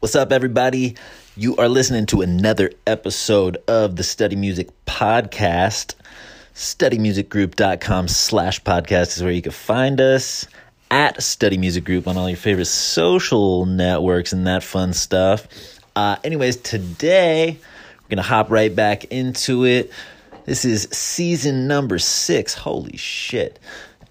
What's up, everybody? You are listening to another episode of the Study Music Podcast. StudyMusicGroup.com slash podcast is where you can find us at Study Music Group on all your favorite social networks and that fun stuff. Uh, anyways, today we're going to hop right back into it. This is season number six. Holy shit.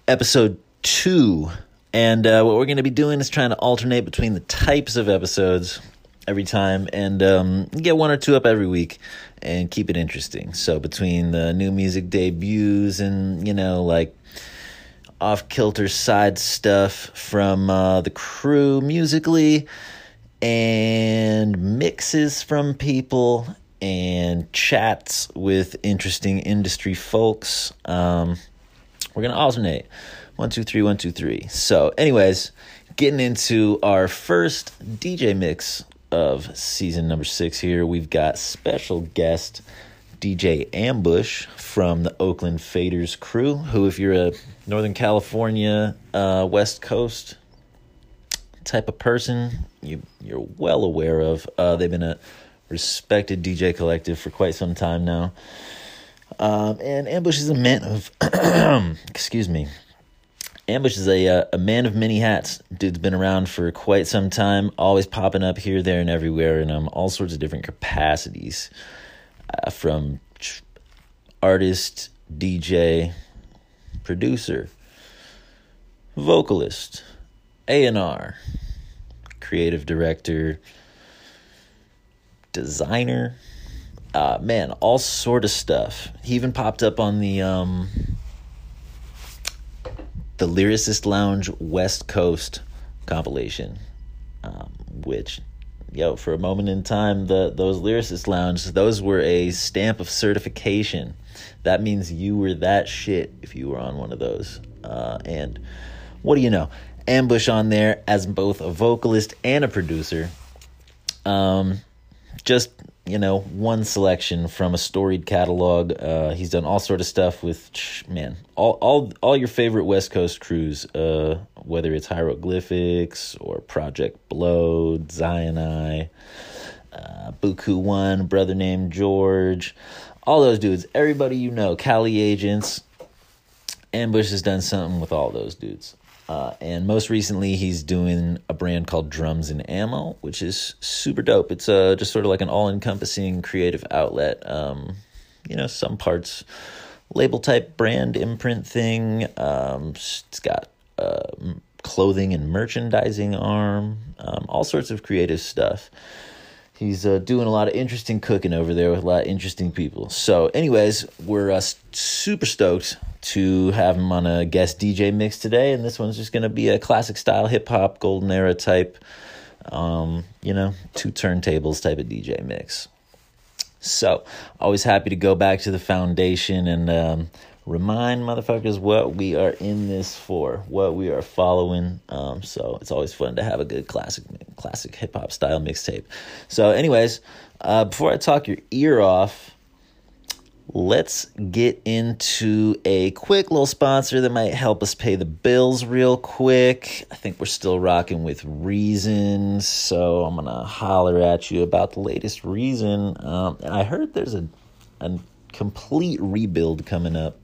Episode two and uh, what we're going to be doing is trying to alternate between the types of episodes every time and um, get one or two up every week and keep it interesting. So, between the new music debuts and, you know, like off kilter side stuff from uh, the crew musically and mixes from people and chats with interesting industry folks, um, we're going to alternate. One, two, three, one, two, three. So, anyways, getting into our first DJ mix of season number six here, we've got special guest DJ Ambush from the Oakland Faders crew, who, if you're a Northern California, uh, West Coast type of person, you, you're well aware of. Uh, they've been a respected DJ collective for quite some time now. Um, and Ambush is a man of, excuse me, Ambush is a uh, a man of many hats. Dude's been around for quite some time, always popping up here, there, and everywhere, in um, all sorts of different capacities, uh, from artist, DJ, producer, vocalist, A and R, creative director, designer. Uh, man, all sort of stuff. He even popped up on the um, the Lyricist Lounge West Coast compilation, um, which, yo, for a moment in time, the those Lyricist Lounge, those were a stamp of certification. That means you were that shit if you were on one of those. Uh, and what do you know? Ambush on there as both a vocalist and a producer. Um, just you know one selection from a storied catalog. Uh, he's done all sort of stuff with man all all all your favorite west coast crews uh, whether it's hieroglyphics or project blow zion uh, buku one brother named george all those dudes. Everybody you know cali agents ambush has done something with all those dudes uh, and most recently, he's doing a brand called Drums and Ammo, which is super dope. It's uh, just sort of like an all encompassing creative outlet. Um, you know, some parts label type brand imprint thing. Um, it's got uh, clothing and merchandising arm, um, all sorts of creative stuff. He's uh, doing a lot of interesting cooking over there with a lot of interesting people. So, anyways, we're uh, super stoked to have him on a guest DJ mix today, and this one's just going to be a classic style hip hop, golden era type, um, you know, two turntables type of DJ mix. So, always happy to go back to the foundation and um, remind motherfuckers what we are in this for, what we are following. Um, so it's always fun to have a good classic, classic hip hop style mixtape. So, anyways, uh, before I talk your ear off let's get into a quick little sponsor that might help us pay the bills real quick. I think we're still rocking with Reason, so I'm gonna holler at you about the latest Reason. Um, and I heard there's a a complete rebuild coming up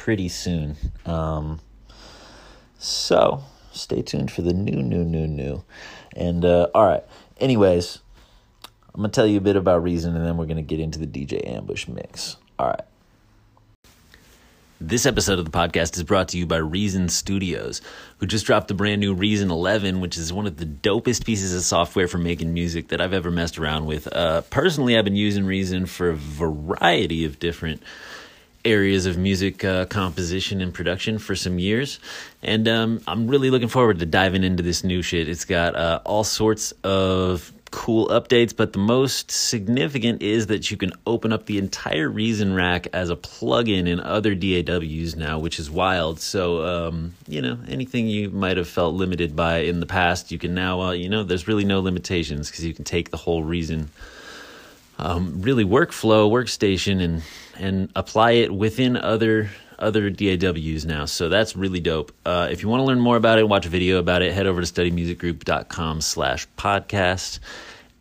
pretty soon. Um, so stay tuned for the new, new, new, new. And uh, all right. Anyways, I'm to tell you a bit about Reason and then we're to get into the DJ Ambush mix. All right. This episode of the podcast is brought to you by Reason Studios, who just dropped the brand new Reason 11, which is one of the dopest pieces of software for making music that I've ever messed around with. Uh, personally, I've been using Reason for a variety of different areas of music uh, composition and production for some years. And um, I'm really looking forward to diving into this new shit. It's got uh, all sorts of cool updates, but the most significant is that you can open up the entire Reason Rack as a plugin in other DAWs now, which is wild. So, um, you know, anything you might have felt limited by in the past, you can now, uh, you know, there's really no limitations because you can take the whole Reason um, really workflow, workstation, and and apply it within other other DAWs now. So that's really dope. Uh, if you want to learn more about it, watch a video about it, head over to studymusicgroup.com slash podcast.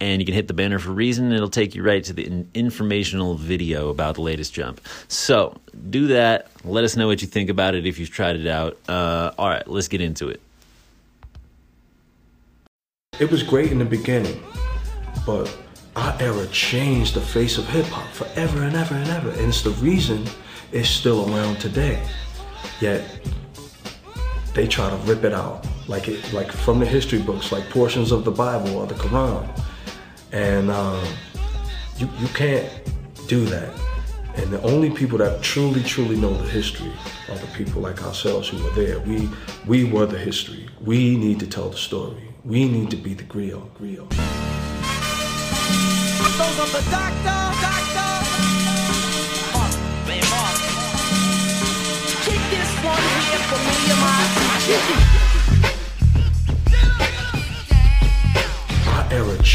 And you can hit the banner for Reason. It'll take you right to the informational video about the latest jump. So do that. Let us know what you think about it if you've tried it out. Uh, all right, let's get into it. It was great in the beginning, but our era changed the face of hip hop forever and ever and ever. And it's the reason it's still around today. Yet they try to rip it out like it like from the history books, like portions of the Bible or the Quran. And um, you you can't do that. And the only people that truly, truly know the history are the people like ourselves who were there. We we were the history. We need to tell the story. We need to be the griot. Griot.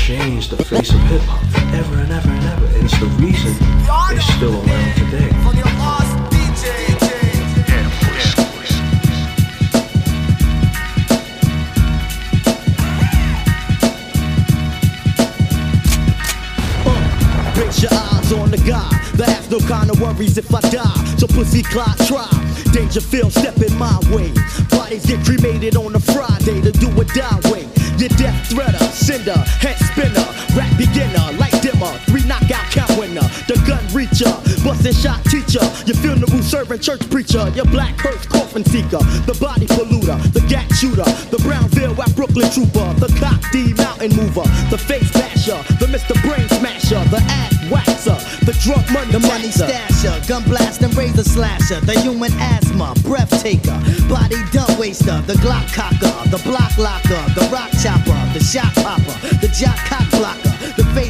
Changed the face of hip hop forever and ever and ever, it's the reason it's still around today. No kind of worries if I die. So pussy clock try. Danger Dangerfield stepping my way. Bodies get cremated on a Friday to do a die way. Your death threader, cinder, head spinner, rap beginner, light dimmer, three knockout count winner, the gun reacher, busting shot teacher, your funeral serving church preacher, your black hearse coffin seeker, the body polluter, the gat shooter, the Brownsville at Brooklyn trooper, the cock D mountain mover, the face basher, the Mr. Brain smasher, the ass the drunk money, the money stasher, gun blast and razor slasher, the human asthma, breath taker, body dump waster, the Glock cocker, the block locker, the rock chopper, the shot popper, the jock cock blocker,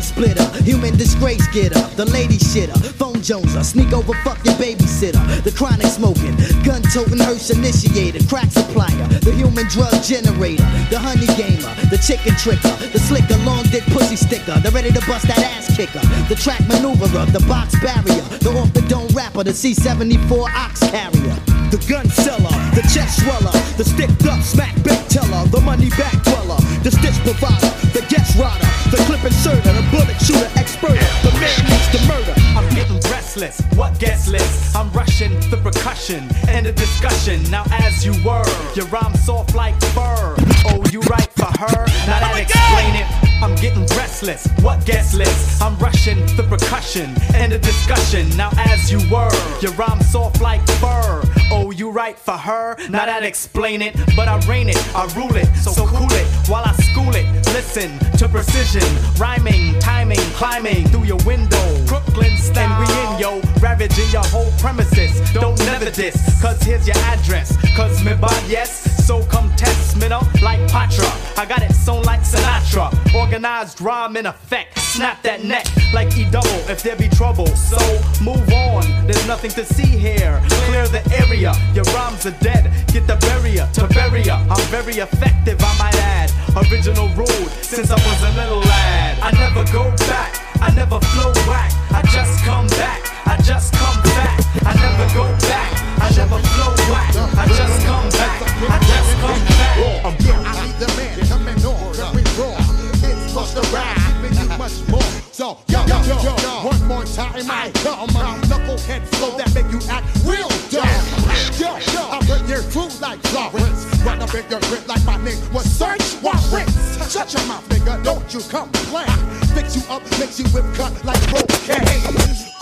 splitter, human disgrace getter, the lady shitter, phone joneser, sneak over fuck your babysitter, the chronic smoking, gun toting hearse initiator, crack supplier, the human drug generator, the honey gamer, the chicken tricker, the slicker, long dick pussy sticker, the ready to bust that ass kicker, the track maneuverer, the box barrier, the off the dome rapper, the C74 ox carrier, the gun seller, the chest sweller, the sticked up smack back teller, the money back dweller, the stitch provider, the guest rider, the clip inserter, the bullet shooter expert, the man needs to murder. I'm getting restless, what guest list? I'm rushing the percussion and the discussion. Now as you were, your rhyme soft like fur. Oh, you right for her? Now that explain it. I'm getting restless, what guest list? I'm rushing the percussion and the discussion. Now as you were, your rhyme soft like fur. Oh, you right for her? Now that explain it, but I reign it, I rule it, so, cool it while I school it. Listen to precision, rhyming, timing, climbing through your window. Brooklyn style, and we in yo, ravaging your whole premises. Don't never diss, cause here's your address. Cause me bad yes, so come test me up like Patra. I got it sewn like Sinatra, organized rhyme in effect. Snap that neck like E double if there be trouble. So move on, there's nothing to see here. Clear the area, your rhymes are dead. Get the barrier to barrier. I'm very effective, I might add. Original rule since I was a little lad. I never go back, I never flow whack. I just come back, I just come back. I never go back, I never flow whack. I just come back, I just come back. I'm here, I need the man coming on, very raw. It's Busta Rhymes, giving you much more. So, yo, yo, yo, yo, one more time I come. Knucklehead flow that make you act real dumb. Yo, I rip your crew like Florence. Run up in your grip like my name was Search Warrant. Shut your mouth, nigga, don't you complain. Fix you up, makes you whip cut like cocaine.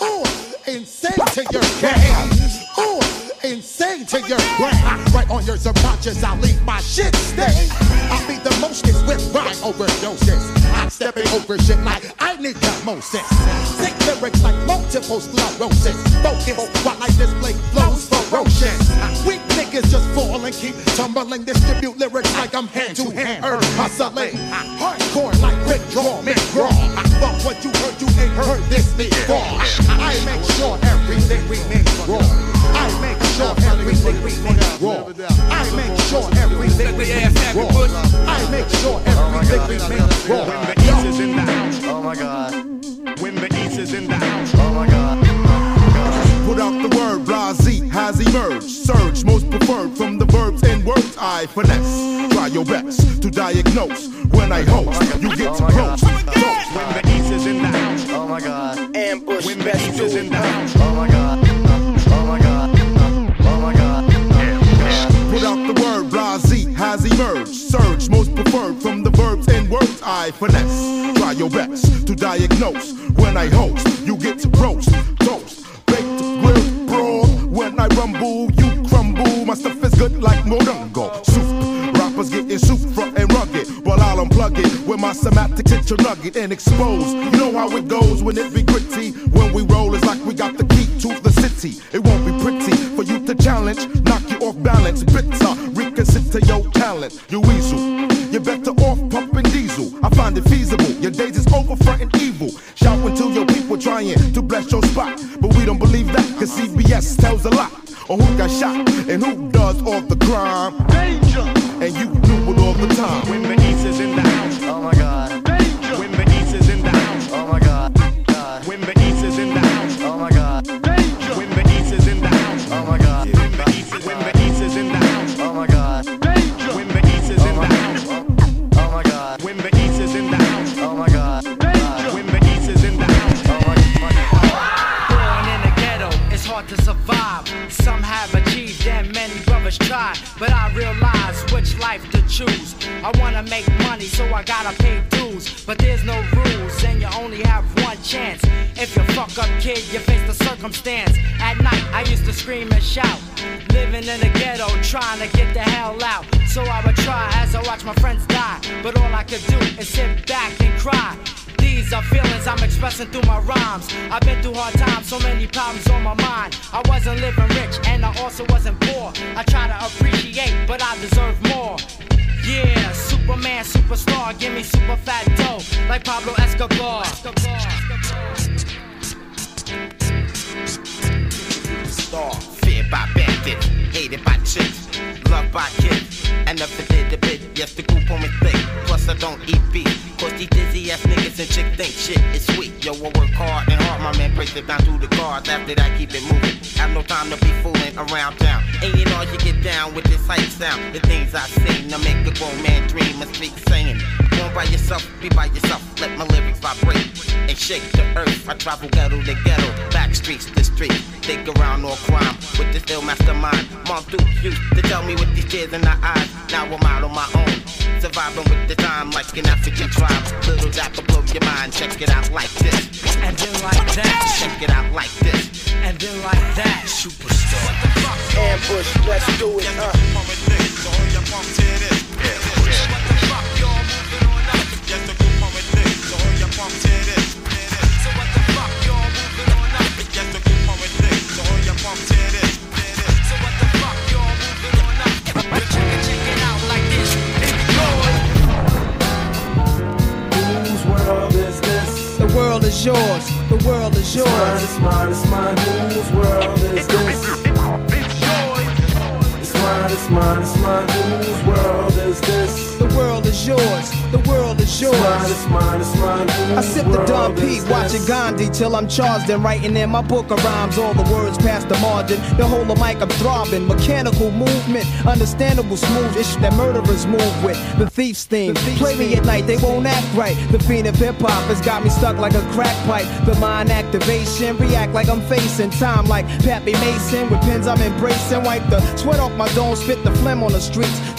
Ooh, insane to your game. Ooh, insane to your brain. Right on your subconscious, I'll leave my shit stay. I'll be the mostest with rhyme overdoses. I'm stepping over shit like I need osmosis. Sick lyrics like multiple sclerosis. Focus while I display flows ferocious. Weak niggas just fall and keep tumbling. Distribute lyrics like I'm hand to hand, earth hustling. Hardcore like Rick Draw, Mick Raw. But what you heard, you ain't heard this before. I make sure everything we make raw. I make sure everything we make raw. I make sure everything we make raw. I make sure everything we make raw. I finesse. Try your best to diagnose. When I host, you get to roast. Oh when the East is in the house. Oh my God. Ambush. When the East is in the house. Oh my God. Oh my God. Oh my God. Put out the word, blase has emerged. Surge, most preferred from the verbs and words I finesse. Try your best to diagnose. When I host, you get to roast. With my semantics hit your nugget and expose. You know how it goes when it be gritty. When we roll, it's like we got the key to the city. It won't be pretty for you to challenge, knock you off balance. Bitter, reconsider your talent. You weasel. You're better off pumping diesel. I find it feasible. Your days is over fronting evil. Shout until your people trying to bless your spot. But we don't believe that, cause CBS tells a lot. On who got shot and who does all the crime. Money, so I gotta pay dues. But there's no rules, and you only have one chance. If you fuck up, kid, you face the circumstance. At night, I used to scream and shout. Living in the ghetto, trying to get the hell out. So I would try as I watch my friends die. But all I could do is sit back and cry. These are feelings I'm expressing through my rhymes. I've been through hard times, so many problems on my mind. I wasn't living rich, and I also wasn't poor. I try to appreciate, but I deserve more. Yeah, Superman, superstar, give me super fat dough, like Pablo Escobar. Star, feared by bandits, hated by chicks, loved by kids. And never did a bit, yes, the group on me thick. Plus, I don't eat beef. Cause these dizzy ass niggas and chicks think shit is sweet. Yo, I work hard and hard, my man breaks it down through the cards. After that, keep it moving. Have no time to be fooling around town. And you know, you get down with this hype sound. The things I sing to make a grown man dream and speak singing. Born by yourself, be by yourself. Let my lyrics vibrate and shake the earth. I travel ghetto to ghetto, back streets to street. Think around all crime with this ill mastermind. Mom Duke used to tell me with these tears in her eyes. Now I'm out on my own. Surviving with the time like an African tribe. Little that will blow your mind. Check it out like this. And then like that. Check it out like this. And then like that. Superstar. Ambush, let's do it, uh. It's mine, it's mine. Whose world is this? World is this? The world is yours. The world is It's mine, yours. it's mine, it's mine. I sip the Dom P, watching? Gandhi till I'm charged and writing in my book of rhymes. All the words past the margin. The whole of mic I'm throbbing. Mechanical movement, understandable smooth. Ish that murderers move with. The thief's theme. Play me at night, they won't act right. The fiend of hip hop has got me stuck like a crack pipe. The mind activation, react like I'm facing time like Pappy Mason. With pins I'm embracing. Wipe the sweat off my dome, spit the phlegm on the streets.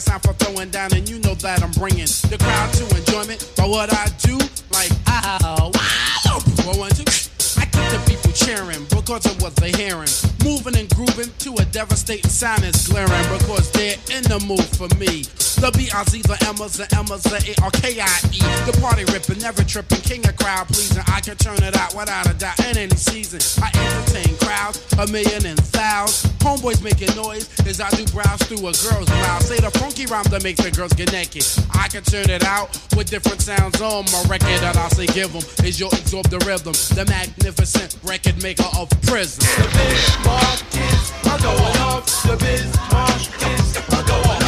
One freak I sound for throwing down, and you know that I'm bringing the crowd to enjoyment by what I do. Like, ow, wow, one, one, two. I keep the people cheering because of what they're hearing. Moving and grooving to a devastating sound is glaring because they're in the mood for me. The B-I-Z, the M's, the M's, the A-R-K-I-E. The party ripping, never tripping, king of crowd pleasing. I can turn it out without a doubt in any season. I entertain crowds, a million and thousands. Homeboys making noise as I do browse through a girl's blouse. Say the funky rhyme that makes the girls get naked. I can turn it out with different sounds on my record that I say give 'em is your absorb the rhythm. The magnificent record maker of prison. The Bismarck kids are going off. The Bismarck kids are going off.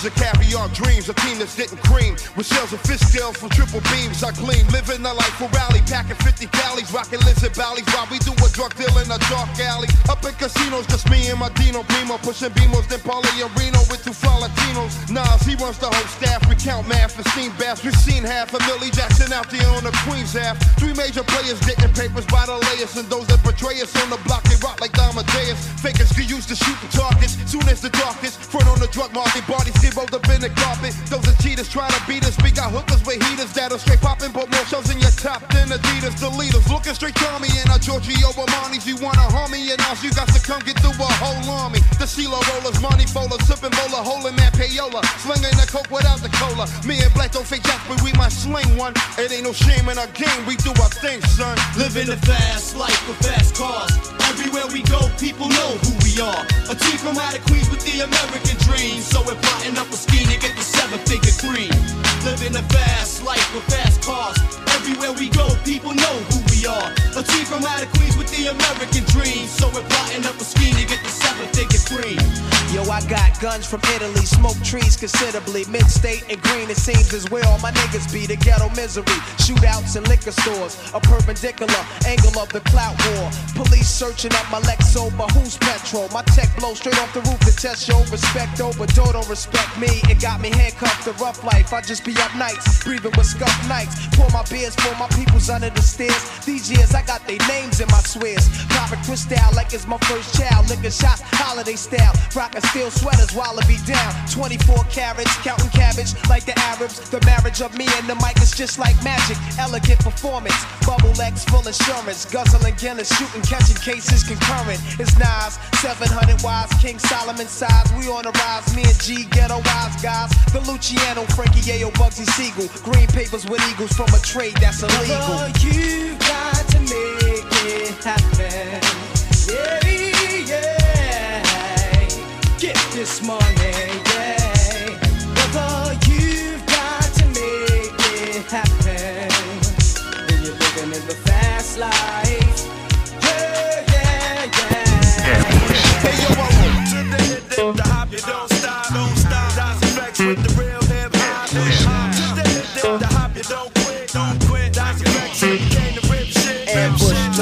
Wishes and caviar dreams. A team that's getting cream. With shells and fish scales from triple beams. I gleam. Living a life for rally. Packing 50 galleys. Rocking lizard valleys. While we do a drug deal in a dark alley. Up in casinos, just me and my Dino Primo. Pushing Beamos, then Paulie and Reno with two fly Latinos. Nas, he runs the whole staff. We count math and steam baths. We've seen half a Millie Jackson out there on the Queen's half. Three major players getting papers by the layers. And those that betray us on the block, they rock like Amadeus. Fakers get used to shooting targets. Soon as the darkest. Front on the drug market. Bodies get rolled up in the carpet. Those are cheaters trying to beat us. We got hookers with heaters that'll straight poppin'. Put more shells in your top than Adidas. The leaders looking straight to me. And our Giorgio Armani's. You wanna harm me? And now you got to come get through a whole army. The CeeLo rollers, Monty Bowler, sipping bowler, holding that payola. Slinging the coke without the cola. Me and Black don't fake jacks, but we might sling one. It ain't no shame in our game. We do our thing, son. Living the fast life with fast cars. Everywhere we go, people know who we are. A team from out of Queens with the American dream. So we're plotting up a scheme to get the seven figure cream. Living a fast life with fast cars. Everywhere we go, people know who we are. A team from out of Queens with the American dream. So we're plotting up a scheme to get the seven figure cream. Yo, I got guns from Italy, smoke trees considerably. Mid-state and green, it seems where all my niggas be. The ghetto misery, shootouts in liquor stores, a perpendicular angle of the clout war. Police searching up my Lexo, but who's petrol? My tech blow straight off the roof to test your respect, oh, but don't respect me. It got me handcuffed to rough life. I just be up nights, breathing with scuff nights. Pour my beers for my peoples under the stairs. These years I got their names in my swears. Popping crystal like it's my first child. Liquor shots, holiday style. Rockin' steel sweaters while I be down. 24 carats, counting cabbage like the Arabs. The marriage of me and the mic is just like magic. Elegant performance. Bubble X full insurance. Guzzling Guinness, shooting, catching cases concurrent. It's Nas, 700 wise, King Solomon size. We on the rise, me and G, ghetto wise guys. The Luciano, Frankie Yayo, Bugsy Siegel. Green papers with eagles from a trade that's illegal. Brother, you got to make it happen. Yeah, yeah. Get this money,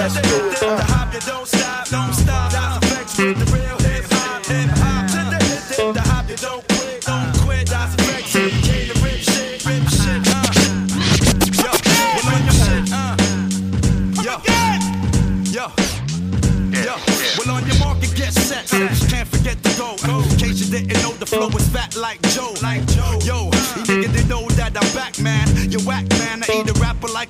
Ambush,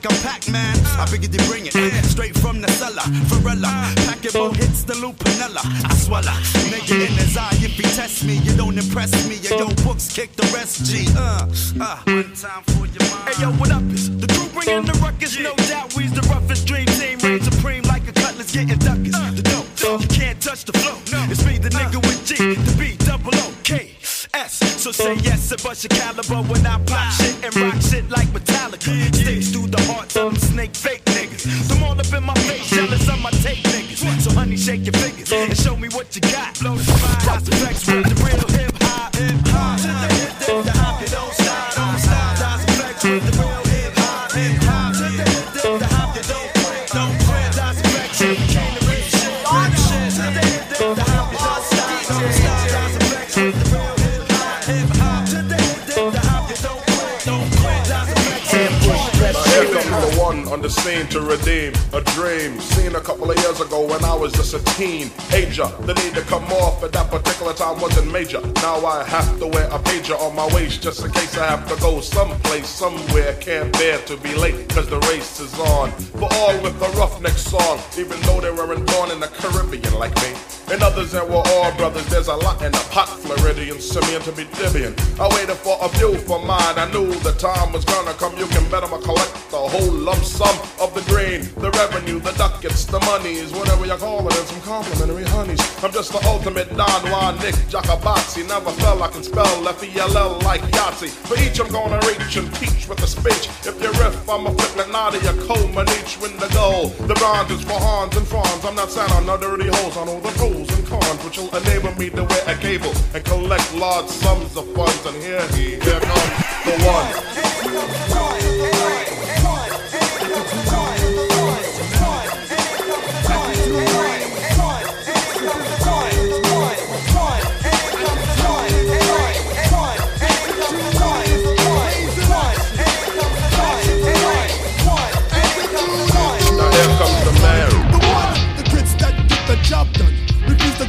like a Pac-Man. I figured you bring it straight from the cellar. Varela, pack it more hits the loop. Lupinella. I swallow, nigga in his eye. If he test me, you don't impress me. Yo, yo, books kick the rest. G. Uh, uh. One time for your mind. Hey yo, what up? Is the crew bringing the ruckus? No doubt, we's the roughest dream team. Reign supreme like a cutlass getting duckers. The dope, you can't touch the flow. It's me, the nigga with G, the B, double O, K. S. So say yes and bust your caliber when I pop shit and rock shit shake your fingers and show me what you got. Blow the spine, Dr. Flex with the real hip hop. Hip hop. To the hip, the hop, you don't stop, don't stop. Flex with the real hip hop. Hip hop. To the hip, the hop, you don't quit, don't quit. Flex, you to real shit, shit. To the hip, the hop, you don't stop, don't stop. Flex with the real hip hop. Hip hop. To the hip, the hop, you don't quit, don't quit. Dr. Flex, Now here comes the one on the scene to redeem a dream seen a couple of years ago when I was just a teen ager. The need to come off at that particular time wasn't major. Now I have to wear a pager on my waist just in case I have to go someplace, somewhere. Can't bear to be late cause the race is on. For all with the roughneck song, even though they weren't born in the Caribbean like me. And others that were all brothers, there's a lot in the pot, Floridian, Simeon to be Divian. I waited for a few for mine, I knew the time was gonna come. You can bet I'ma collect the whole lump sum of the grain, the revenue, the ducats, the monies, whatever you call it, and some complimentary honeys. I'm just the ultimate Don Juan Nick Jacobazzi. Never fell, I can spell F-E-L-L like Yahtzee. For each I'm gonna reach and teach with a speech. If you riff, I'm a like Nadia Comaneci, each win the goal. The bronze is for Hans and Franz. I'm not Santa, no dirty holes. I know the pros and cons, which will enable me to wear a cable and collect large sums of funds. And here he, here comes the one.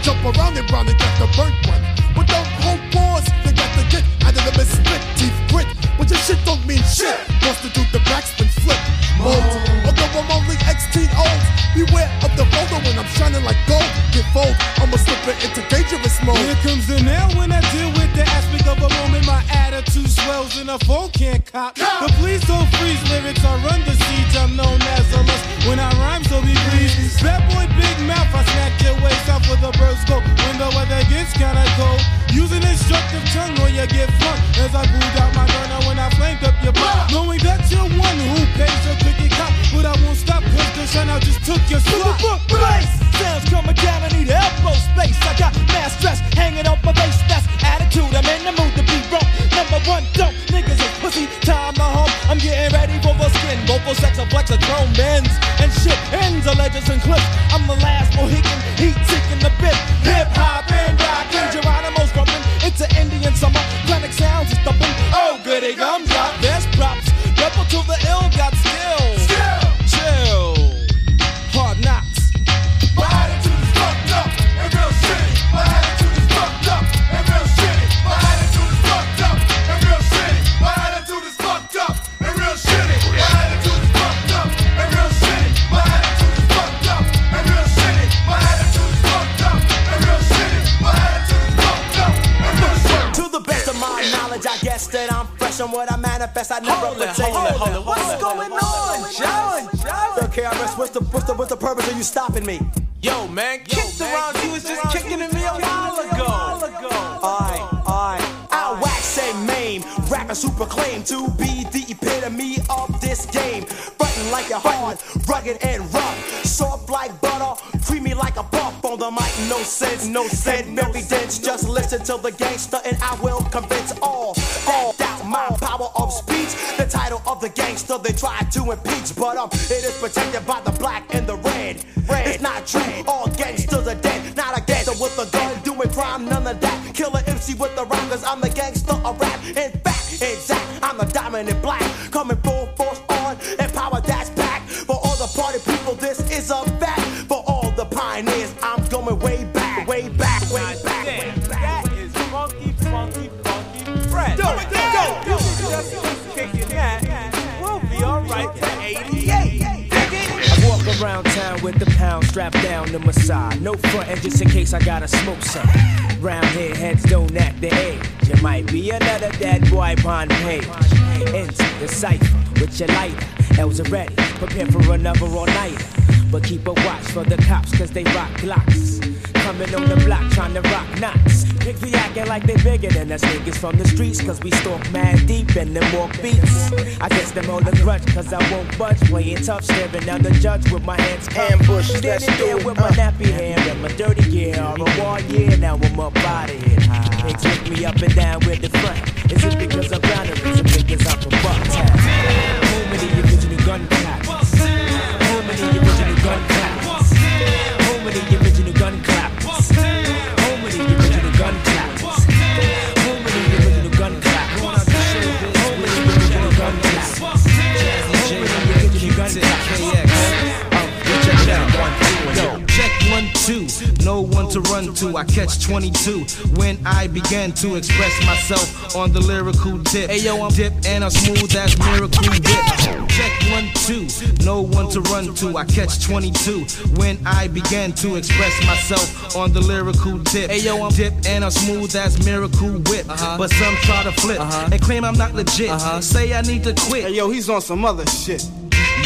Jump around and round and get the burnt one. But don't hold pause, you got to get out of the missplit teeth grit. But your shit don't mean shit. Constitute the backspin flip. Mold. Although I'm only 16 old, beware of the photo when I'm shining like gold. Get fold, I'ma slip it into dangerous mode. Here comes the now when I deal with the aspect of a moment. My attitude swells and a phone can't cop. But please don't freeze lyrics. I run the a bird's go. When the weather gets kinda cold, using instructive tongue or you get flung. As I pulled out my gunner when I flamed up your butt. Knowing that you're one who pays a cricket cop. But I won't stop cause the shine out just took your spot. Place sounds coming down, I need elbow space. I got mass stress hanging off my face. That's attitude, I'm in the mood to be broke. Number one, don't niggas is pussy. Time to hump. I'm getting ready for the skin. Vocal sex, a flex, a chrome bends and shit. Ends of legends and clips. I'm the last Mohican, heat seeking the bit. Hip hop and rockin', Geronimo's grumpin' into Indian summer. Chronic sounds is thumping. Oh, goody gumdrop, there's props. Rebel to the ill got still. I never Hold hold it, hold it, What's going on, John? Yo, KRS, what's the what's the what's the purpose of you stopping me? Yo, man, kick the round. You was just kicking at me a while ago. Alright, alright. I'll wax say maim. Rappers who proclaim to be the epitome of this game. Frontin' like you're hard, rugged and rough. Soft like butter, creamy like a puff on the mic. No sense, no sense, very dense. Just listen to the gangster and I will convince to impeach. But um, it is protected by the black and the red. It's not true, all gangsters are dead. Not a gangster with a gun doing crime, none of that. Killer MC with the cause I'm the gangster of rap. In fact, exact, I'm the dominant black. Coming full force on and power that's hound strapped down to my side. No front just in case I gotta smoke some. Round here, heads don't act the age. It might be another dead boy on page. Into the cipher with your lighter. L's are ready, prepare for another all nighter. But keep a watch for the cops, cause they rock glocks. Coming on the block trying to rock knots. Pick the acting like they bigger than us niggas from the streets, cause we stalk mad deep in them walk beats. I guess them hold a grudge, cause I won't budge. Playing tough, staring down the judge with my hands Ambush, Standing there with my uh. nappy hair and my dirty gear. All the war, yeah, now I'm up out of here. They take me up and down with the front. Is it because I'm brown or is it because I'm from Bucktown? Of the original gun of the original gun of the original to run to. I catch 22 when I began to express myself on the lyrical tip. Hey yo, I'm dip and I'm smooth as miracle whip. Check one, two. No one to run to. I catch 22 when I began to express myself on the lyrical tip. Hey yo, I'm dip and I'm smooth as miracle whip. Uh-huh. But some try to flip uh-huh. and claim I'm not legit. Uh-huh. Say I need to quit. Hey yo, he's on some other shit.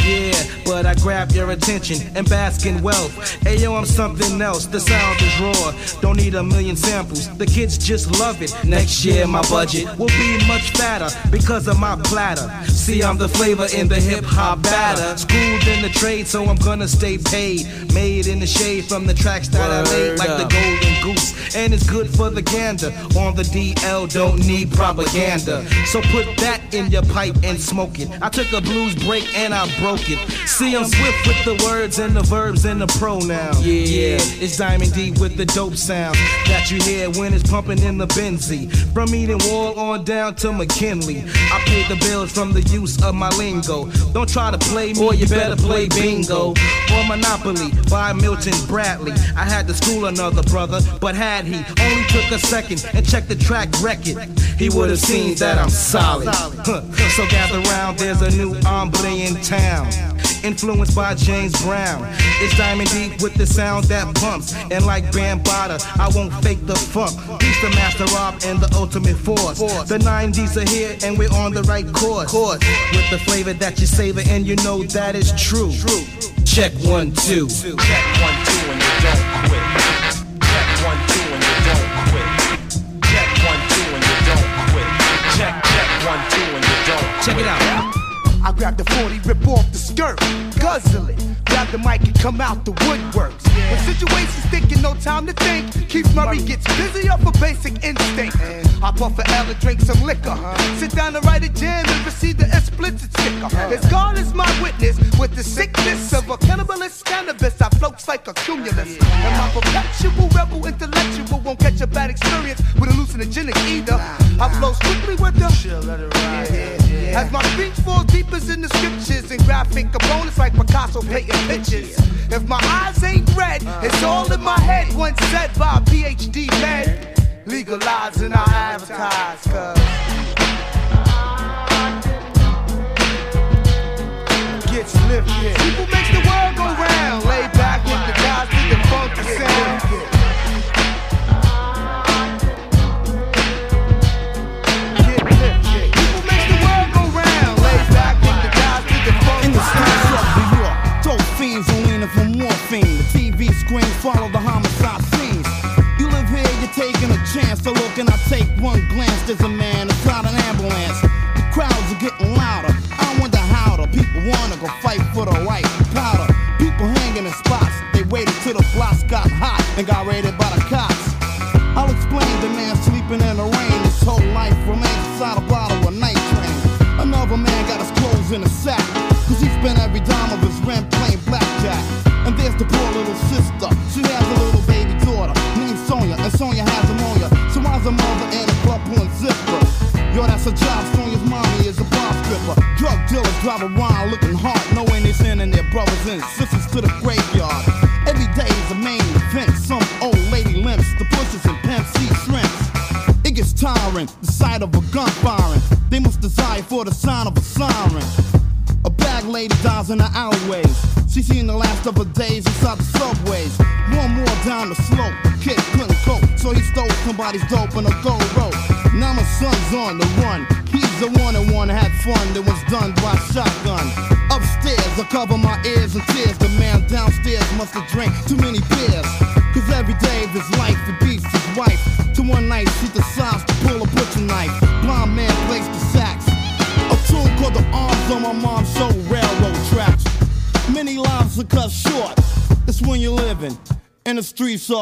Yeah, but I grab your attention and bask in wealth. Ayo, I'm something else. The sound is raw. Don't need a million samples. The kids just love it. Next year, my budget will be much fatter because of my platter. See, I'm the flavor in the hip hop batter. Schooled in the trade, so I'm gonna stay paid. Made in the shade from the tracks that I laid, like the golden goose. And it's good for the gander. On the DL, don't need propaganda. So put that in your pipe and smoke it. I took a blues break and I broke See, I'm swift with the words and the verbs and the pronouns. Yeah, it's Diamond D with the dope sound that you hear when it's pumping in the Benzie. From Edenwald on down to McKinley. I paid the bills from the use of my lingo. Don't try to play me, or you better play bingo. Or Monopoly by Milton Bradley. I had to school another brother, but had he only took a second and checked the track record, he would have seen that I'm solid. Huh. So gather round, there's a new hombre in town. Influenced by James Brown. It's Diamond D with the sound that bumps. And like Bambaataa, I won't fake the funk. Peace to Master Rob and the ultimate force. The 90s are here and we're on the right course. With the flavor that you savor and you know that is true. Check one, two. Check one, two, and you don't quit. Check one, two, and you don't quit. Check one, two, and you don't quit. Check, check one, two, and you don't quit. Check it out. I grab the 40, rip off the skirt, guzzle it. Grab the mic and come out the woodworks. When situations thinking no time to think, Keith Murray gets busy off a basic instinct. I puff a L and drink some liquor. Sit down and write a jam and receive the explicit sticker. As God is my witness, with the sickness of a cannibalist cannabis, I floats like a cumulus. And my perpetual rebel intellectual won't catch a bad experience with hallucinogenic either. I flow strictly with the. As my speech falls deep as in the scriptures and graphic components like Picasso painting pictures. If my eyes ain't red, it's all in my head. Once said by a PhD man. Legalize and I advertise, cuz. Gets lifted. People make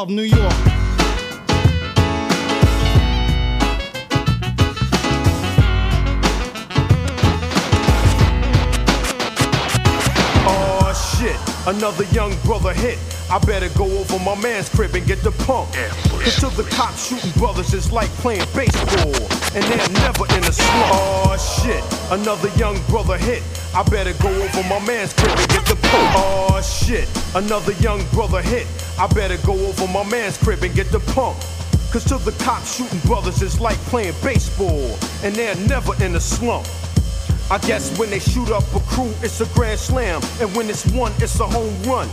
of New York. I better go over my man's crib and get the pump. Cause to the cops shooting brothers is like playing baseball. And they're never in a slump. Oh shit, another young brother hit. I better go over my man's crib and get the pump. Oh shit, another young brother hit. I better go over my man's crib and get the pump. Cause to the cops shooting brothers is like playing baseball. And they're never in a slump. I guess when they shoot up a crew, it's a grand slam. And when it's one, it's a home run.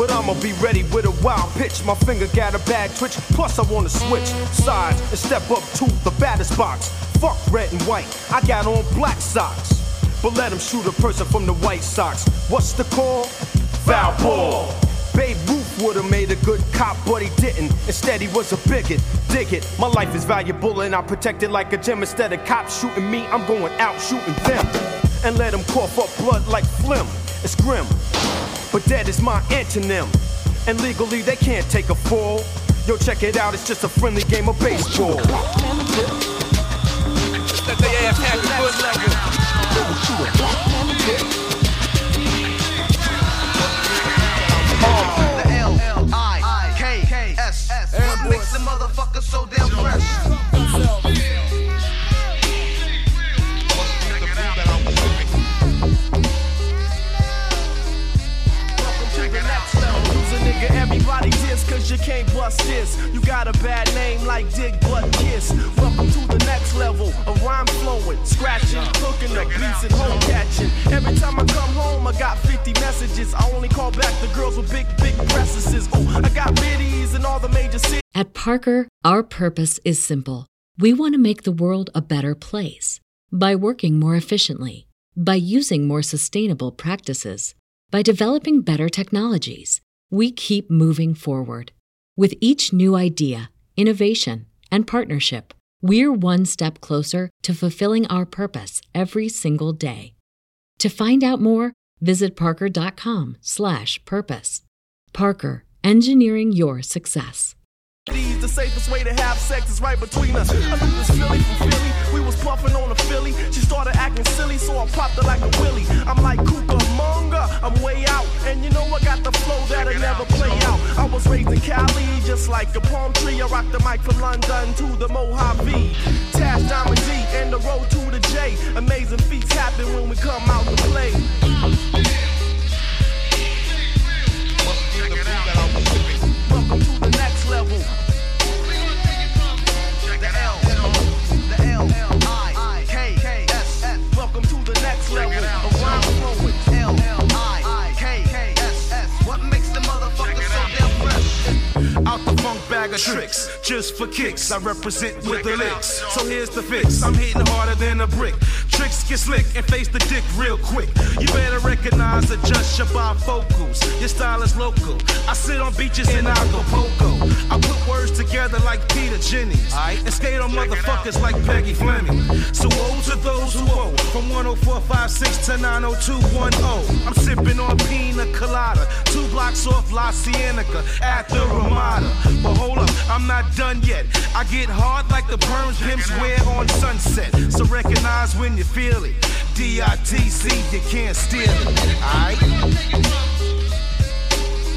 But I'ma be ready with a wild pitch. My finger got a bad twitch. Plus, I wanna switch sides and step up to the baddest box. Fuck red and white. I got on black socks. But let him shoot a person from the White Sox. What's the call? Foul ball. Babe Ruth would've made a good cop, but he didn't. Instead, he was a bigot. Dig it. My life is valuable and I protect it like a gem. Instead of cops shooting me, I'm going out shooting them. And let them cough up blood like phlegm. It's grim. But that is my antonym. And legally, they can't take a fall. Yo, check it out, it's just a friendly game of baseball. Ass foot you can't bust this. You got a bad name like Dick Butkus. Welcome to the next level. A rhyme flowing, scratching, hooking up beats and home catching. Every time I come home, I got 50 messages. I only call back the girls with big, big breasts. Ooh, I got biddies in all the major cities. At Parker, our purpose is simple. We want to make the world a better place by working more efficiently, by using more sustainable practices, by developing better technologies. We keep moving forward. With each new idea, innovation, and partnership, we're one step closer to fulfilling our purpose every single day. To find out more, visit parker.com/purpose. Parker, engineering your success. The safest way to have sex is right between us. I knew this from Philly. We was puffing on a Philly. She started acting silly, so I popped her like a willy. I'm like Cucamonga, I'm way out. And you know I got the flow that'll never play out. I was raised in Cali, just like a palm tree. I rock the mic from London to the Mojave. Tash Diamond D and the road to the J. Amazing feats happen when we come out to play. Welcome to the next level. The L, the L, I, K, K, S, S. Welcome to the next level. Out the funk bag of tricks, just for kicks. I represent with the licks. So here's the fix. I'm hitting harder than a brick. Tricks get slick and face the dick real quick. You better recognize, adjust your bifocals. Your style is local. I sit on beaches in Acapulco. I put words together like Peter Jennings. And skate on motherfuckers like Peggy Fleming. So woe to those who owe. From 10456 to 90210. I'm sipping on pina colada. Two blocks off La Cienega at the Ramada. But hold up, I'm not done yet. I get hard like the perms pimps wear on sunset. So recognize when you feel it. D-I-T-C, you can't steal it. Alright?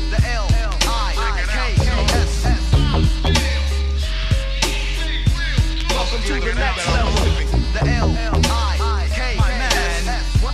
The L, I, K, K, S, S. Welcome to the next level. The.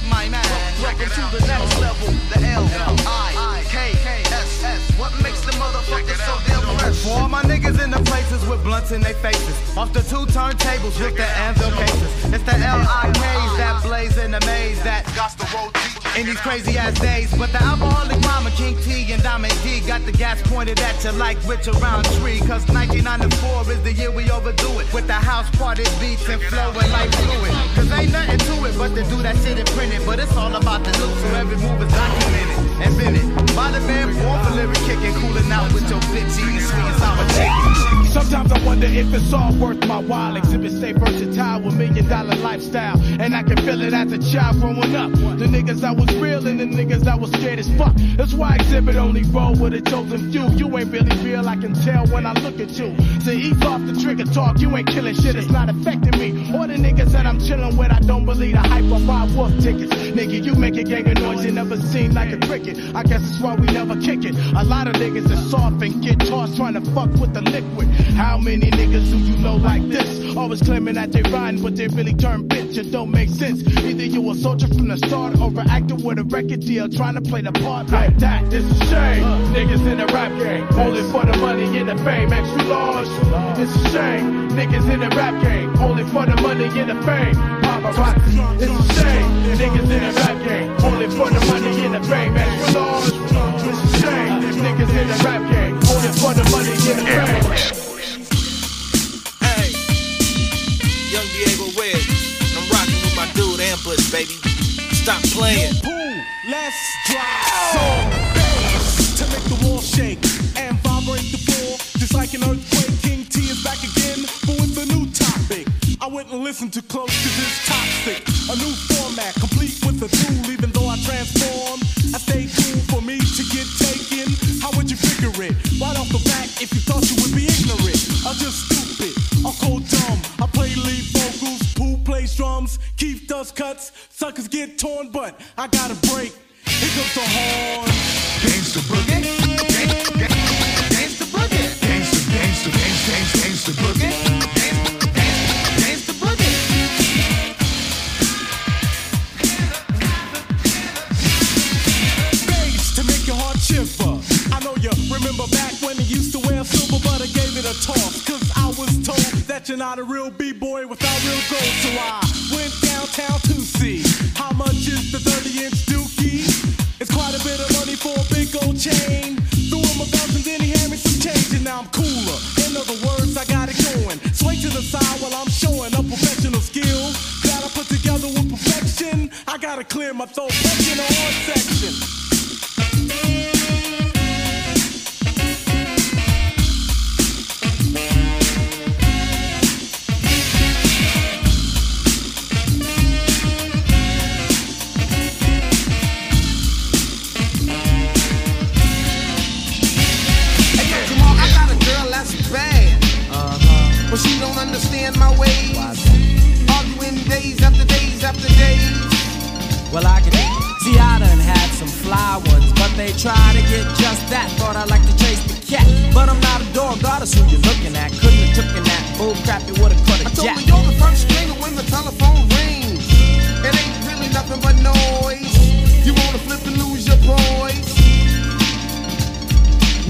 My man? Welcome to the next level. The L, I, K, K, S, S. What makes the so damn? For my niggas in the places with blunts in their faces. Off the two turntables with the anvil cases. It's the L.I.K's that blaze in the maze that got the road in these crazy ass days. But the alcoholic mama, King T and Diamond D got the gas pointed at you like Richard Roundtree. Cause 1994 is the year we overdo it. With the house party beats and flowing like fluid. Cause ain't nothing to it but to do that shit and print it. But it's all about the loot, so every move is documented and been it. By the man, born for lyric kicking, cooling out with your bitch eating sweet and sour chicken. Sometimes I wonder if it's all worth my while. Xzibit stay versatile with million dollar lifestyle. And I can feel it as a child growing up. The niggas I was real and the niggas I was scared as fuck. That's why Xzibit only roll with a chosen few. You ain't really real, I can tell when I look at you. So ease off the trigger talk, you ain't killing shit, it's not affecting me. Or the niggas that I'm chilling with, I don't believe the hype of my wolf tickets. Nigga, you make a gang of noise, you never seem like a cricket. I guess that's why we never kick it. A lot of niggas are soft and get tossed trying to fuck with the Likwit. How many niggas do you know like this? Always claiming that they rhyme, but they really turn bitch. It don't make sense. Either you a soldier from the start or an actor with a record deal trying to play the part like that. It's a shame. Niggas in the rap game, only for the money and the fame. Extra large. It's a shame. Niggas in the rap game, only for the money and the fame. Paparazzi. It's a shame. Niggas in the rap game, only for the money and the fame. Extra large. It's a shame. Niggas in the rap game, only for the money and the fame. Hey, young Diego Webb, I'm rocking with my dude Ambush, baby. Stop playing. Let's drive some bass to make the wall shake and vibrate the floor just like an earthquake. King T is back again, but with a new topic. I wouldn't listen too close cause it's toxic. A new format, complete with a tool, even though I transform. I stay cool for me to get taken. How would you figure it? Right off the bat, if you thought you would be ignorant, I'm just stupid, I'm cold dumb. I play lead vocals, Pooh plays drums, Keith does cuts, suckers get torn, but I got a break. Here comes the horn. Gangsta boogie. Gangsta boogie. Gangsta, gangsta, gangsta, gangsta, gangsta boogie. You're not a real B-boy without real gold. So I went downtown to see how much is the 30 inch dookie. It's quite a bit of money for a big gold chain. Threw him a bounce and then he handed me some change, and now I'm cooler. In other words, I got it going. Sway to the side while I'm showing a professional skill that I put together with perfection. I gotta clear my throat, in the horn section. They try to get just that. Thought I'd like to chase the cat, but I'm not a dog goddess who you're looking at. Couldn't have taken that bull crap, it would've cut I a told jack. her you're the first stringer when the telephone rings. It ain't really nothing but noise. You wanna flip and lose your poise.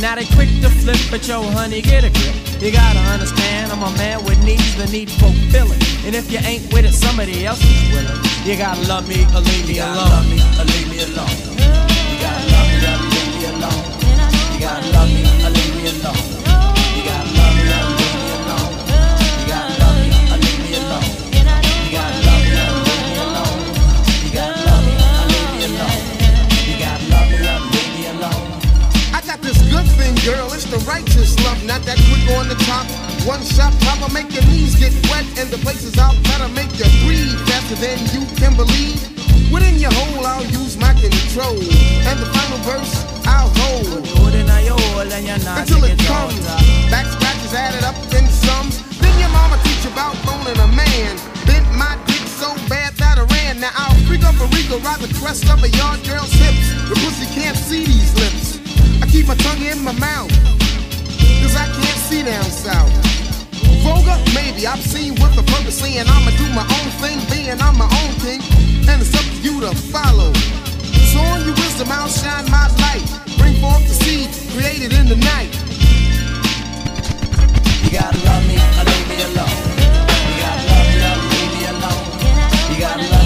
Now they quick to flip, but yo, honey, get a grip. You gotta understand, I'm a man with needs that need fulfilling. And if you ain't with it, somebody else is willing. You gotta love me or leave me alone. Love me or leave me alone. You gotta love me leave me alone. You gotta love me leave me alone. You gotta love me leave me alone. You gotta love me leave me alone. You gotta love me leave me alone. I got this good thing, girl. It's the righteous love, not that quick on the top. One shot will make your knees get wet, and the places out better make you breathe faster than you can believe. Within your hole, I'll use my control, and the final verse I'll hold until it comes. Back scratches added up in sums. Then your mama teach you about boning a man. Bent my dick so bad that I ran. Now I'll freak up a regal, ride the crest of a yard girl's hips. The pussy can't see these lips. I keep my tongue in my mouth, cause I can't see down south. Vulgar, maybe I've seen what the purpose saying I'ma do my own thing, being I'm my own king, and it's up to you to follow. So on your wisdom, I'll shine my light, bring forth the seed created in the night. You gotta love me leave me alone. You gotta love me leave me alone. You gotta love.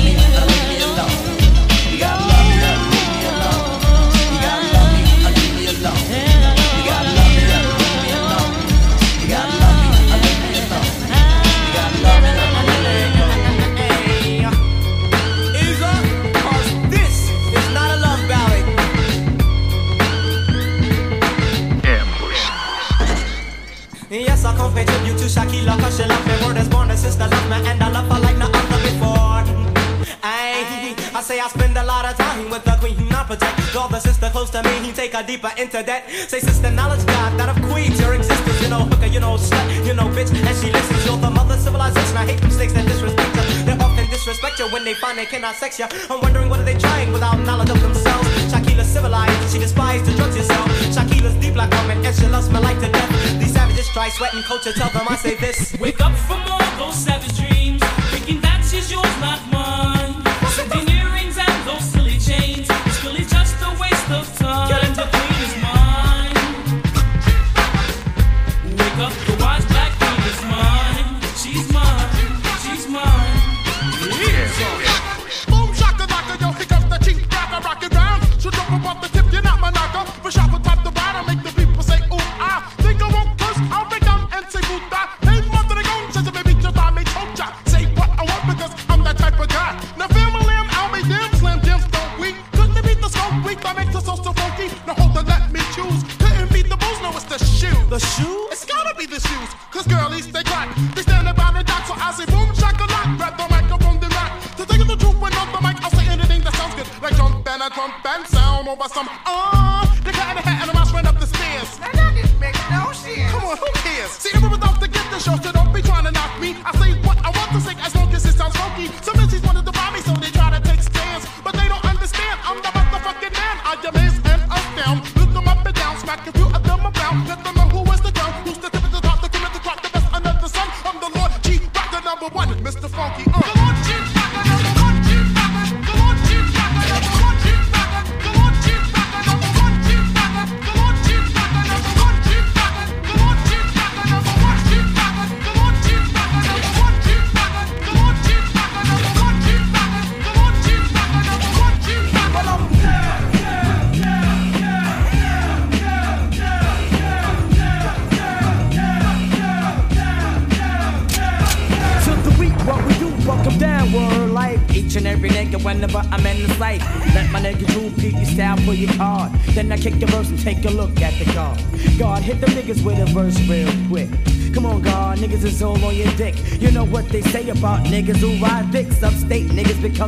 to Shakiyla cause she love me. Word is born, sister love me And I love her like no other before. Ay, I say I spend a lot of time with the queen I protect Draw the sister close to me, he take her deeper into debt Say sister, knowledge God, that of queens, your existence. You know hooker, you know slut, you know bitch And she listens, you're the mother civilization. I hate them snakes that disrespect her They often disrespect you when they find they cannot sex you I'm wondering what are they trying without knowledge of themselves? civilized. She despised the drugs herself. Shakiyla's deep like woman, and she loves me like to death. These savages try sweating culture. Tell them I say this. Wake up from all those savage dreams.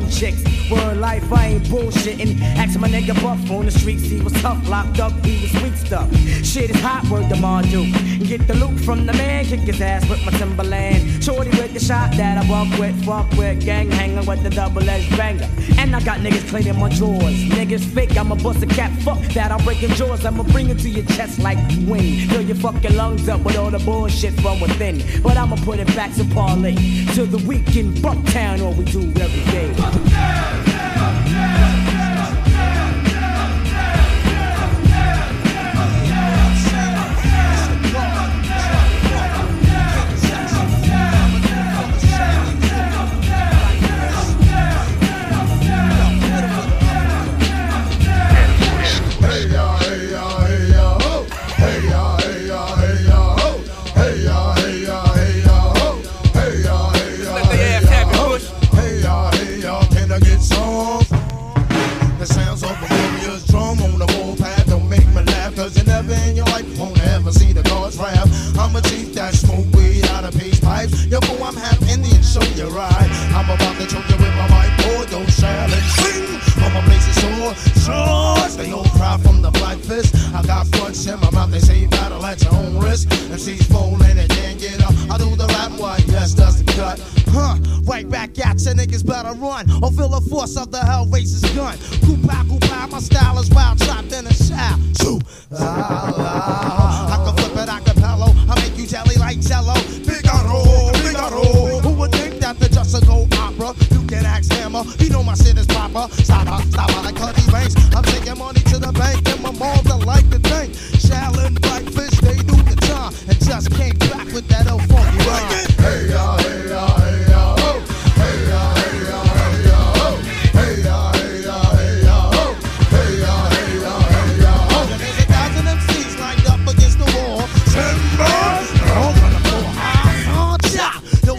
chicks. Word life, I ain't bullshitting. Ask my nigga Buff on the streets, he was tough, locked up, From the man, kick his ass with my Timberland. Shorty with the shot that I walk with, fuck with, gang hanging with the double edged banger. And I got niggas cleaning my drawers. Niggas fake, I'ma bust a cap, fuck that, I'm breaking jaws. I'ma bring it to your chest like wing. Fill your fucking lungs up with all the bullshit from within. But I'ma put it back to parlay. To the weekend, Bucktown, all we do every day. Bucktown!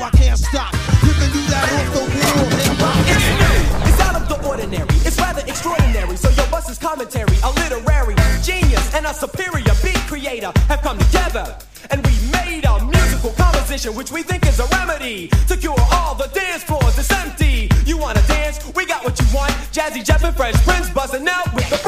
I can't stop. Giving you that off the wall. It's out of the ordinary. It's rather extraordinary. So your bus is commentary, a literary genius, and a superior beat creator have come together, and we made a musical composition which we think is a remedy to cure all the dance floors that's empty. You wanna dance? We got what you want. Jazzy Jeff and Fresh Prince buzzing out with the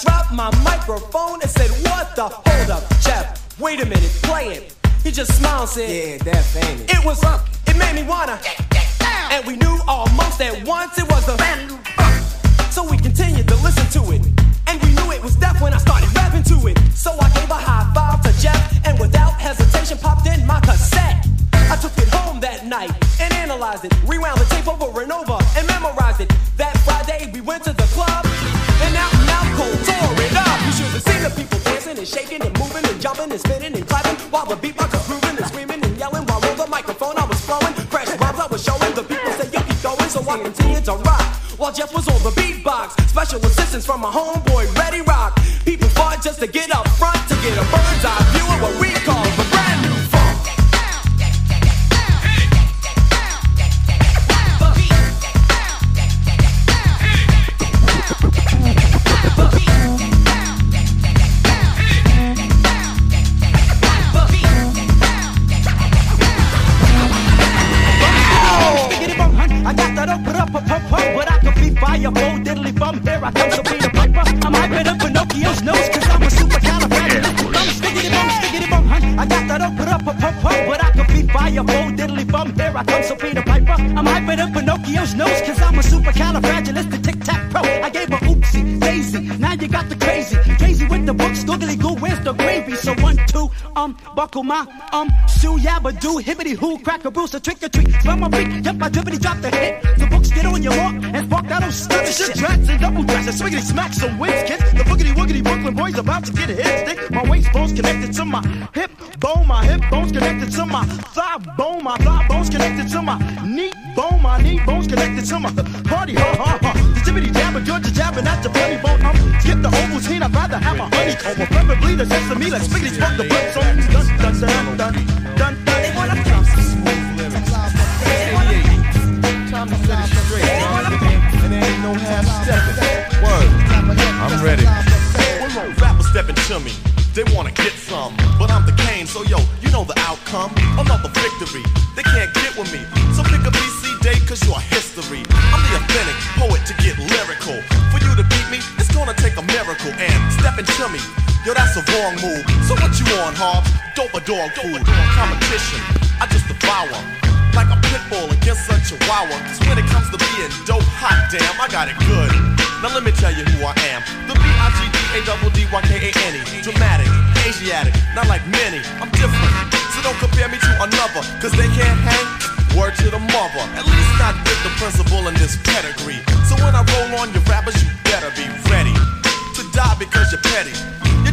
dropped my microphone and said, "What the? Hold up, Jeff! Wait a minute, play it." He just smiled and said, "Yeah, that's famous." It was, up, it made me wanna, and we knew almost at once it was the. So we continued to listen to it, and we knew it was death when I started rapping to it. So I gave a high five to Jeff, and without hesitation popped in my cassette. I took it home that night and analyzed it, rewound the tape over and over, and and shaking and moving and jumping and spinning and clapping while the beatbox was grooving and screaming and yelling while on the microphone I was flowing. Fresh rhymes I was showing. The people said yo keep going, so I continued to rock. While Jeff was on the beatbox, special assistance from my homeboy Ready Rock. People fought just to get up front to get a bird's eye up Pinocchio's nose, cause I'm a super Stiggity bum, stiggity bum, huh? I got that up, put up, up, up, up, but I could be fireball, diddly bum. Here I come, so the piper. I'm hyping up Pinocchio's nose, cause I'm a super um, buckle my, um, shoe, yabba do, hibbity hoo, crack a bruise, a trick or treat. Smell my feet, yep, I dribbity drop the hit. The books get on your walk and spark that old stuff shit. Tracks and double dress, and swiggity smack some wings, kids. The boogity woogity Brooklyn boys about to get a hit stick. My waist bones connected to my hip bone, my hip bones connected to my thigh bone, my thigh bones connected to my knee bone, my knee bones connected to my party, ha ha ha. The jibbity jabber, Georgia jabbing at the funny bone. Um, skip the Ovaltine, I'd rather have a honeycomb. Or preferably the sesame, like spiggity spunk the blood. So dun dun dun dun dun dun. They wanna come Time to set it straight, dog. And there ain't no half stepping. Word. I'm ready. Rappers stepping to me. They wanna get some, but I'm the Kane, so yo, you know the outcome. Another victory. They can't get with me. So pick a BC day, cause you're history. I'm the authentic poet to get lyrical. For you to beat me, it's gonna take a miracle. And stepping to me, yo, that's a wrong move. So what you on, Hobbs? Dope a dog food. Competition, I just devour. Like a pit bull against a chihuahua. Cause when it comes to being dope, hot damn, I got it good. Now let me tell you who I am. The B-I-G-D-A-D-D-Y-K-A-N-E. Dramatic, Asiatic, not like many. I'm different. So don't compare me to another. Cause they can't hang. Word to the mother. At least not with the principal in this pedigree. So when I roll on your rappers, you better be ready to die because you're petty.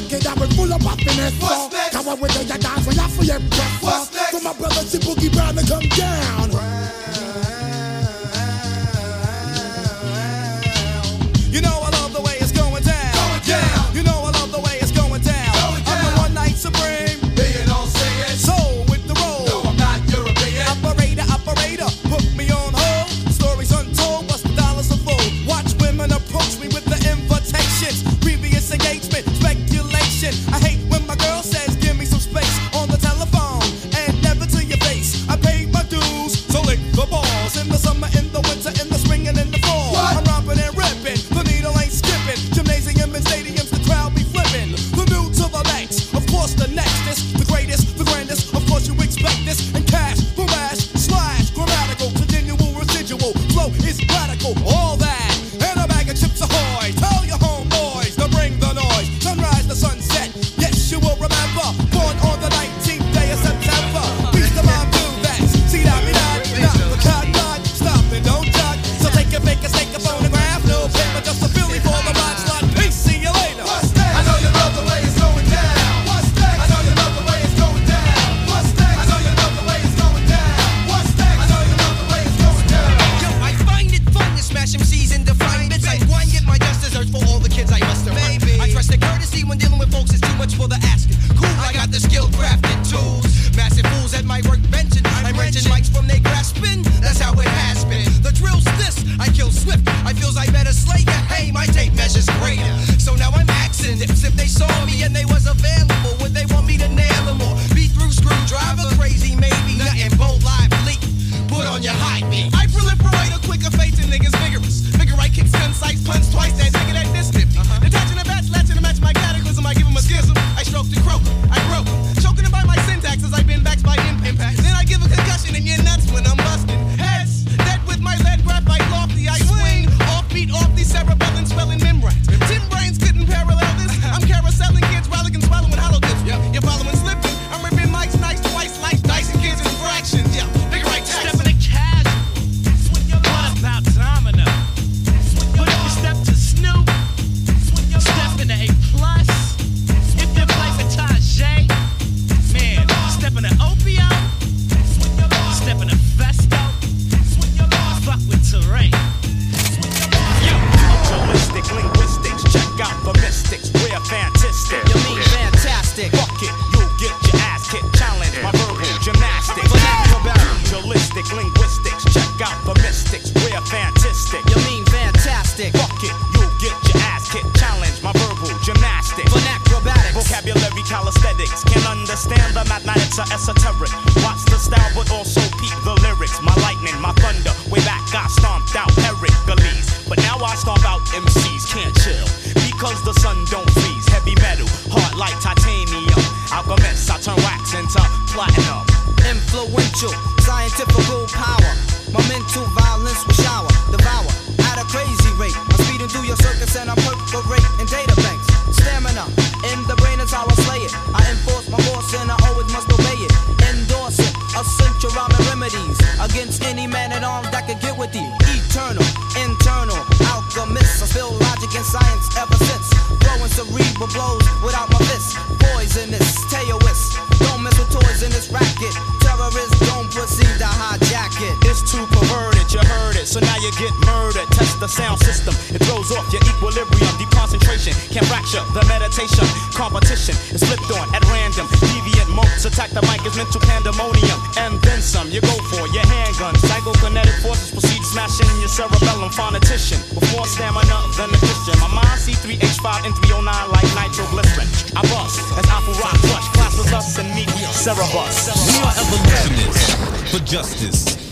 wicked, I will full of happiness. What's next? Come on with the dance, we have for your breakfast. To my brother, see Boogie Brown to come down. for your handgun. Psychokinetic forces proceed smashing your cerebellum. Phonetician, before stamina, then the Christian. My mind C3H5 and 309 like nitroglycerin. I bust as Apple Rock Crush classes us and meet Cerebus. We are evolutionists for justice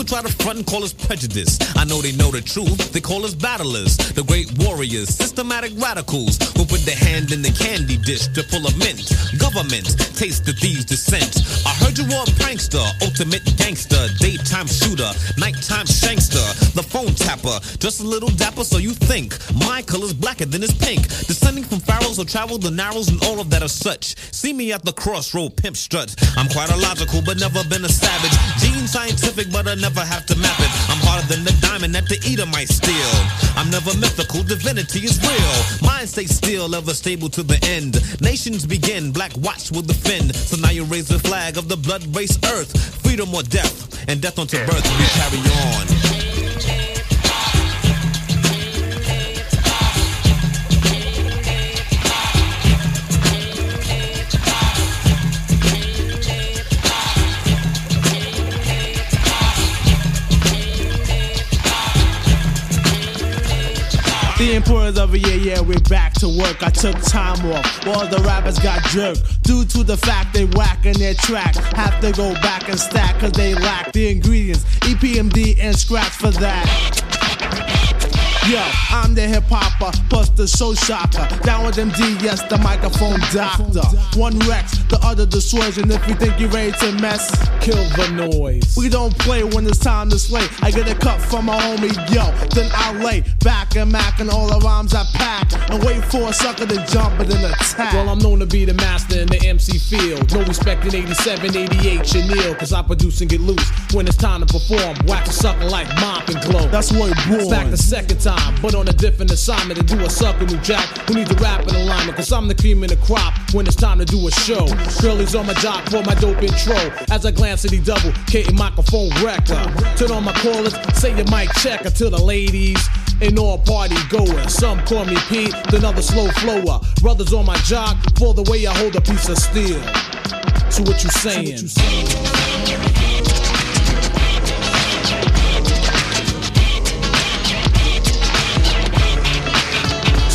People try to front and call us prejudice. I know they know the truth. They call us battlers, the great warriors, systematic radicals who put their hand in the candy dish to pull a mint. Government taste the thieves' descent. I heard you were a prankster, ultimate gangster, daytime shooter, nighttime shankster, the phone tapper, just a little dapper so you think my color's blacker than his pink. Descending from pharaohs who travel the narrows and all of that are such. See me at the crossroad, pimp strut. I'm quite illogical, but never been a savage. Gene scientific, but I never have to map it. I'm harder than the diamond that the eater might steal. I'm never mythical, divinity is real. Mind stay still, ever stable to the end. Nations begin, black watch will defend. So now you raise the flag of the blood race earth. Freedom or death, and death unto birth, we carry on. The importance of a year, yeah, we're back to work. I took time off, while the rappers got jerked. Due to the fact they whack in their track. Have to go back and stack, cause they lack the ingredients. EPMD and scratch for that. Yo, I'm the hip hopper, plus the show shocker. Down with MD, yes, the microphone doctor. One Rex, the other the dissuasion. If you think you're ready to mess, kill the noise. We don't play when it's time to slay. I get a cut from my homie, yo. Then I lay back and mac and all the rhymes I pack. And wait for a sucker to jump and then attack. Well, I'm known to be the master in the MC field. No respect in 87, 88, Chanel, cause I produce and get loose. When it's time to perform, wax a sucker like mop and glow. That's where it. Back the second time, but on a different assignment to do a sucker new jack who needs a rap in alignment. Cause I'm the cream in the crop when it's time to do a show. Girlies on my jock for my dope intro. As I glance at the double, K microphone wrecker. Turn on my callers, say your mic checker to the ladies. And all party goers. Some call me Pete, then other slow flower. Brothers on my jock for the way I hold a piece of steel. So what you saying? So what you saying?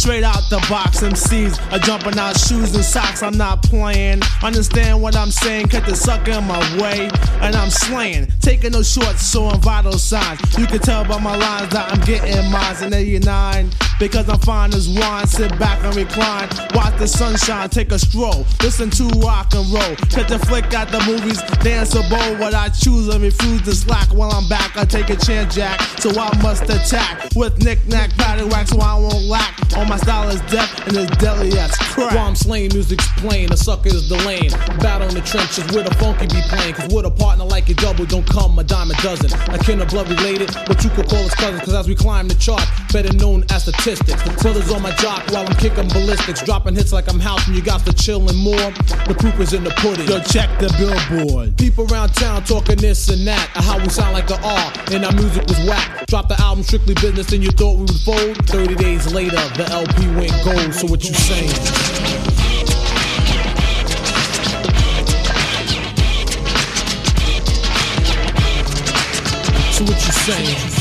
Straight out the box, MCs are jumping out shoes and socks. I'm not playing. Understand what I'm saying? Cut the sucker in my way, and I'm slaying. Taking no shorts, showing vital signs. You can tell by my lines that I'm getting mines in 89. Because I'm fine as wine. Sit back and recline. Watch the sunshine, take a stroll. Listen to rock and roll. Catch a flick at the movies, dance a bowl. What I choose and refuse to slack. While I'm back, I take a chance, Jack. So I must attack with knick-knack, paddywhack, so I won't lack. All my style is death and it's deadly as crack. While I'm slaying, music's plain, the sucker is the lane. Battle in the trenches where the funky be playing. Cause with a partner like a double, don't come a dime a dozen. I kin of blood related, but you could call us cousins. Cause as we climb the chart, better known as statistics. The brothers on my jock while I'm kicking ballistics. Dropping hits like I'm house and you got to chillin' more. The proof is in the pudding. Yo, check the billboard. People around town talking this and that. How we sound like the R and our music was whack. Drop the album strictly business and you thought we would fold. 30 days later, the LP went gold. So what you saying? So what you saying?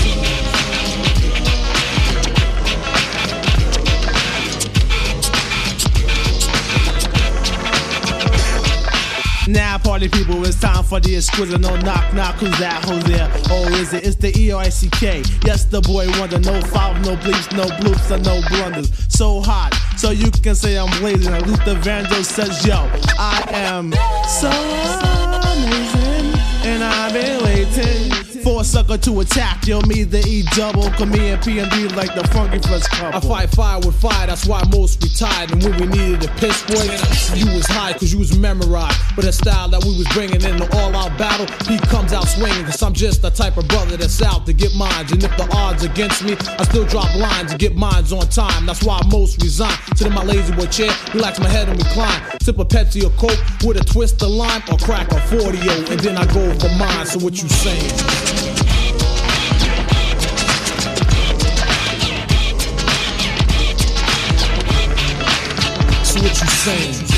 Now, party people, it's time for the exquisite. No knock, knock, who's that? Who's there? Oh, is it? It's the E R I C K. Yes, the boy wonder. No foul, no bleeps, no bloops, and no blunders. So hot, so you can say I'm blazing. And Luther Vandross says, Yo, I am so amazing, and I've been waiting for a sucker to attack. Yo, me, the E double, come me and PMD like the funky fresh couple. I fight fire with fire, that's why most retired. And when we needed a piss boy, you was high cause you was memorized. But the style that we was bringing in the all out battle, he comes out swinging. Cause I'm just the type of brother that's out to get mines. And if the odds against me, I still drop lines to get mines on time. That's why most resign. Sit in my lazy boy chair, relax my head and recline. Sip a Pepsi or Coke with a twist of lime or crack a 40 and then I go for mine. So what you saying? What you saying?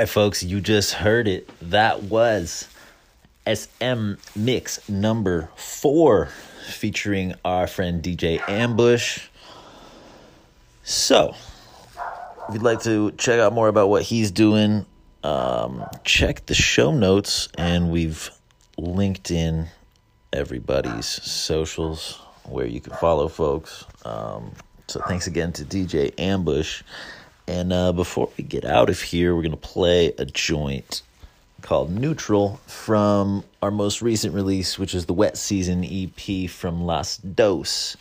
Right, folks, you just heard it. That was SM Mix number four, featuring our friend DJ Ambush. So, if you'd like to check out more about what he's doing, um, check the show notes, and we've linked in everybody's socials where you can follow folks. Um, so, thanks again to DJ Ambush. And uh, before we get out of here, we're going to play a joint called Neutral from our most recent release, which is the Wet Season EP from Las Dos.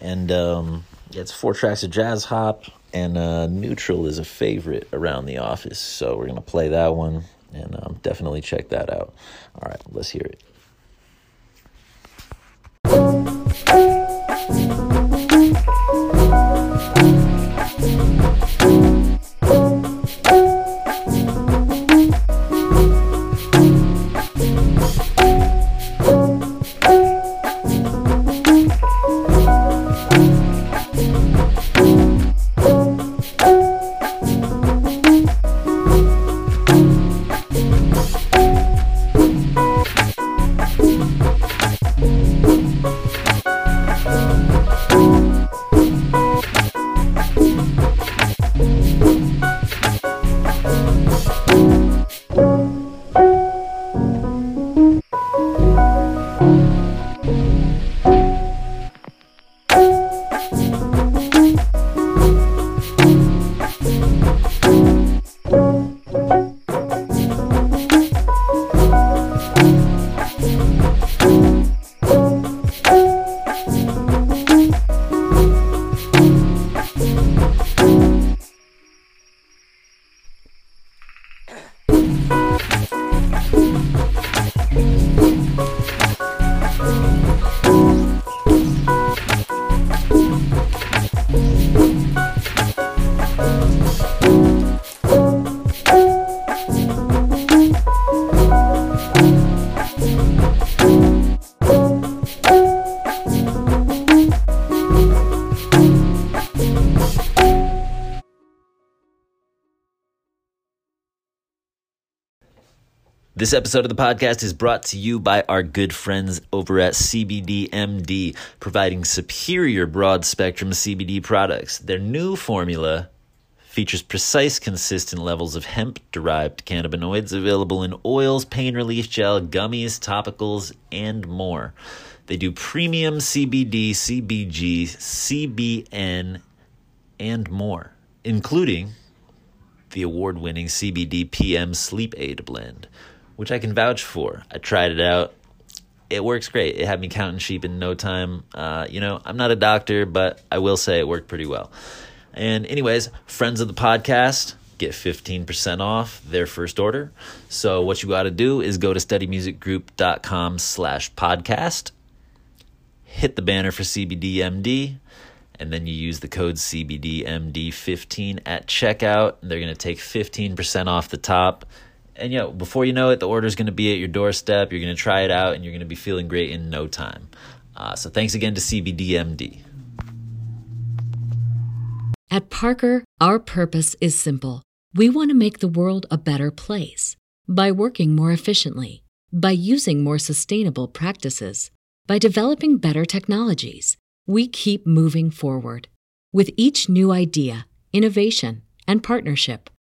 And um, it's four tracks of jazz hop, and uh, Neutral is a favorite around the office. So we're going to play that one, and um, definitely check that out. All right, let's hear it. This episode of the podcast is brought to you by our good friends over at CBDMD, providing superior broad spectrum CBD products. Their new formula features precise, consistent levels of hemp derived cannabinoids available in oils, pain relief gel, gummies, topicals, and more. They do premium CBD, CBG, CBN, and more, including the award winning CBD PM Sleep Aid blend, which I can vouch for. I tried it out. It works great. It had me counting sheep in no time. Uh, you know, I'm not a doctor, but I will say it worked pretty well. And, anyways, friends of the podcast get 15% off their first order. So, what you got to do is go to studymusicgroup.com slash podcast, hit the banner for CBDMD, and then you use the code CBDMD15 at checkout. And they're going to take 15% off the top. And know, before you know it, the order is going to be at your doorstep. You're going to try it out, and you're going to be feeling great in no time. Uh, so thanks again to CBDMD. At Parker, our purpose is simple. We want to make the world a better place by working more efficiently, by using more sustainable practices, by developing better technologies. We keep moving forward. With each new idea, innovation, and partnership,